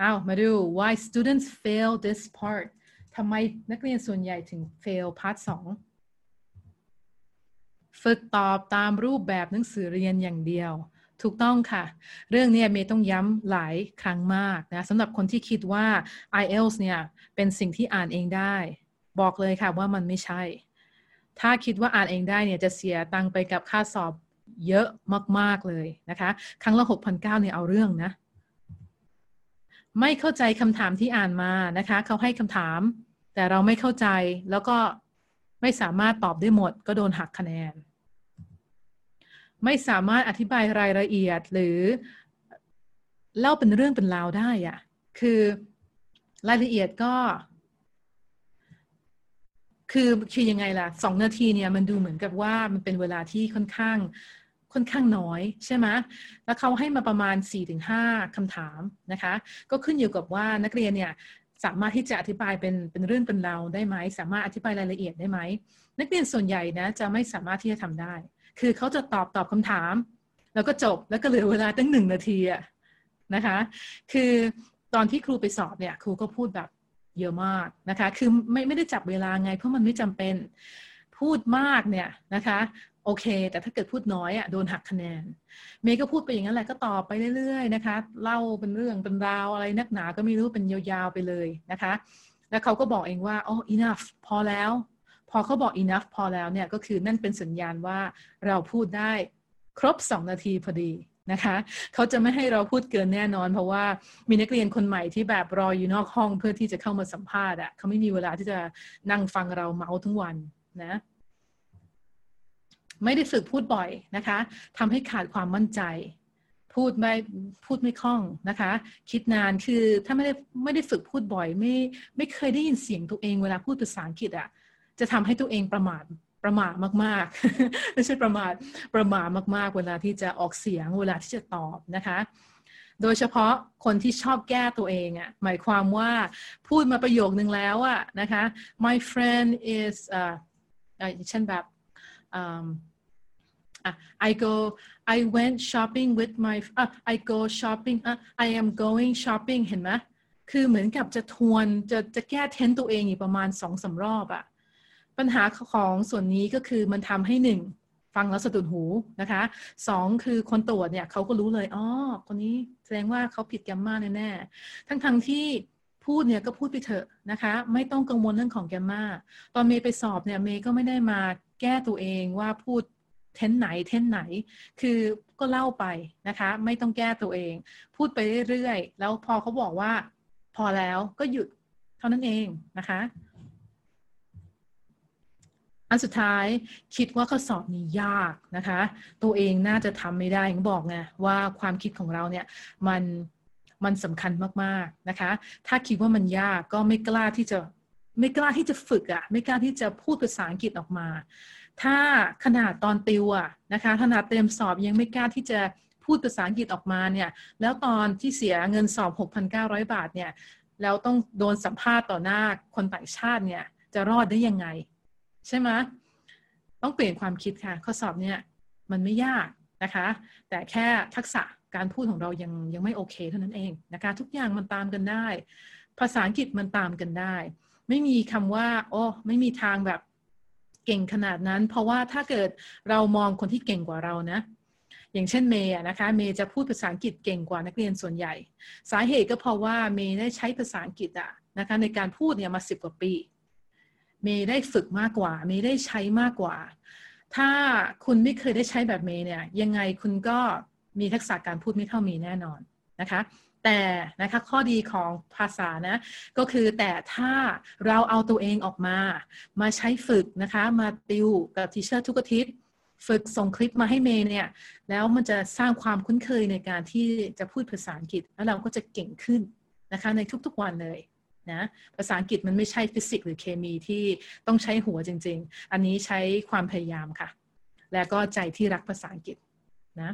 เอามาดู why students fail this part ทำไมนักเรียนส่วนใหญ่ถึง fail part 2 ฝึกตอบตามรูปแบบหนังสือเรียนอย่างเดียว ถูกต้องค่ะ เรื่องนี้เมย์ต้องย้ำหลายครั้งมากนะสำหรับคนที่คิดว่า IELTS เนี่ยเป็นสิ่งที่อ่านเองได้ บอกเลยค่ะว่ามันไม่ใช่ ถ้าคิดว่าอ่านเองได้เนี่ยจะเสียตังไปกับค่าสอบเยอะมาก ๆ เลยนะคะ ครั้งละ 6,900เนี่ยเอาเรื่องนะ ไม่เข้าใจคำถามที่อ่านมานะคะ เขาให้คำถาม แต่เราไม่เข้าใจแล้วก็ไม่สามารถตอบได้หมด ก็โดนหักคะแนน ไม่สามารถอธิบายรายละเอียดหรือเล่าเป็นเรื่องเป็นราวได้อะคือรายละเอียดก็ คือคือยังไงล่ะสองนาทีเนี่ยมันดูเหมือนกับว่ามันเป็นเวลาที่ค่อนข้าง ค่อนข้างน้อยใช่ไหมแล้วเขาให้มาประมาณ 4-5คำถามนะคะ ก็ขึ้นอยู่กับว่านักเรียนเนี่ยสามารถที่จะอธิบายเป็นเป็นเรื่องเป็นราวได้ไหม สามารถอธิบายรายละเอียดได้ไหม นักเรียนส่วนใหญ่นะจะไม่สามารถที่จะทำได้ คือเขาจะตอบตอบคำถาม แล้วก็จบแล้วก็เหลือเวลาตั้งหนึ่งนาทีอะนะคะ คือตอนที่ครูไปสอบเนี่ยครูก็พูดแบบเยอะมากนะคะ คือไม่ไม่ได้จับเวลาไง เพราะมันไม่จำเป็นพูดมากเนี่ยนะคะ โอเค แต่ถ้าเกิดพูดน้อยอะโดนหักคะแนน เมย์ก็พูดไปอย่างนั้นแหละก็ตอบไปเรื่อยๆนะคะเล่าเป็นเรื่องเป็นราวอะไรนักหนาก็ไม่รู้เป็นยาวๆไปเลยนะคะ แล้วเขาก็บอกเองว่าอ๋อ enough พอแล้ว พอเขาบอก enough พอแล้วเนี่ยก็คือนั่นเป็นสัญญาณว่าเราพูดได้ครบ 2 นาทีพอดีนะคะเขาจะไม่ให้เราพูดเกินแน่นอน เพราะว่ามีนักเรียนคนใหม่ที่แบบรออยู่นอกห้องเพื่อที่จะเข้ามาสัมภาษณ์อะ่ะเขาไม่มีเวลาที่จะนั่งฟังเราเมาส์ทั้งวันนะ ไม่ได้ฝึกพูดบ่อยนะคะทำให้ขาดความมั่นใจ พูดไม่พูดไม่คล่องนะคะ คิดนานคือถ้าไม่ได้ไม่ได้ฝึกพูดบ่อย ไม่ไม่เคยได้ยินเสียงตัวเองเวลาพูดภาษาอังกฤษอะ่ะจะทำให้ตัวเองประมาทประมาทมากๆไม่ใช่ประมาทประมาทมากๆ เวลาที่จะออกเสียงเวลาที่จะตอบนะคะ โดยเฉพาะคนที่ชอบแก้ตัวเองอะ่ะหมายความว่าพูดมาประโยคนึงแล้วอะ่ะนะคะ my friend is อ่าเช่นแบบ um, Uh, I go I went shopping with my uh, I go shopping uh, I am going shopping เห็นไหมคือเหมือนกับจะทวนจะจะแก้เทนตัวเองอีกประมาณสองสารอบอะปัญหาของส่วนนี้ก็คือมันทำให้หนึ่งฟังแล้วสะดุดหูนะคะสองคือคนตรวจเนี่ยเขาก็รู้เลยอ๋อคนนี้แสดงว่าเขาผิดแกมมาแน่ๆทั้งทั้งที่พูดเนี่ยก็พูดไปเถอะนะคะ ไม่ต้องกังวลเรื่องของแกมมาตอนเมย์ไปสอบเนี่ยเมย์ก็ไม่ได้มาแก้ตัวเองว่าพูด เทนไหนเทนไหน คือก็เล่าไปนะคะ ไม่ต้องแก้ตัวเอง พูดไปเรื่อยๆ แล้วพอเขาบอกว่า พอแล้วก็หยุดเท่านั้นเองนะคะ อันสุดท้ายคิดว่าข้อสอบนี้ยากนะคะ ตัวเองน่าจะทำไม่ได้อย่างบอกไงว่าความคิดของเราเนี่ยมันมันสำคัญมากๆนะคะ ถ้าคิดว่ามันยากก็ไม่กล้าที่จะไม่กล้าที่จะฝึกอะ่ะ ไม่กล้าที่จะพูดภาษาอังกฤษออกมา ถ้าขนาดตอนติวอะนะคะขนาดเตรียมสอบยังไม่กล้าที่จะพูดภาษาอังกฤษออกมาเนี่ย แล้วตอนที่เสียเงินสอบ 6,900 บาทเนี่ย แล้วต้องโดนสัมภาษณ์ต่อหน้าคนต่างชาติเนี่ย จะรอดได้ยังไง ใช่ไหมต้องเปลี่ยนความคิดค่ะ ข้อสอบเนี่ยมันไม่ยากนะคะ แต่แค่ทักษะการพูดของเรายังยังไม่โอเคเท่านั้นเองนะคะ ทุกอย่างมันตามกันได้ ภาษาอังกฤษมันตามกันได้ ไม่มีคำว่า โอ้ไม่มีทางแบบ เก่งขนาดนั้น เพราะว่าถ้าเกิดเรามองคนที่เก่งกว่าเรานะ อย่างเช่นเมย์นะคะเมย์จะพูดภาษาอังกฤษเก่งกว่านักเรียนส่วนใหญ่ สาเหตุก็เพราะว่าเมย์ได้ใช้ภาษาอังกฤษอะนะคะในการพูดเนี่ยมาสิบกว่าปี เมย์ได้ฝึกมากกว่า เมย์ได้ใช้มากกว่า ถ้าคุณไม่เคยได้ใช้แบบเมย์เนี่ยยังไงคุณก็มีทักษะการพูดไม่เท่าเมย์แน่นอนนะคะ แต่นะคะข้อดีของภาษานะก็คือแต่ถ้าเราเอาตัวเองออกมา มาใช้ฝึกนะคะมาติวกับทีเชอร์ทุกอาทิตย์ฝึกส่งคลิปมาให้เมย์เนี่ย แล้วมันจะสร้างความคุ้นเคยในการที่จะพูดภาษาอังกฤษ แล้วเราก็จะเก่งขึ้นนะคะในทุกๆวันเลยนะภาษาอังกฤษมันไม่ใช่ฟิสิกส์หรือเคมีที่ต้องใช้หัวจริง ๆ อันนี้ใช้ความพยายามค่ะ และก็ใจที่รักภาษาอังกฤษนะ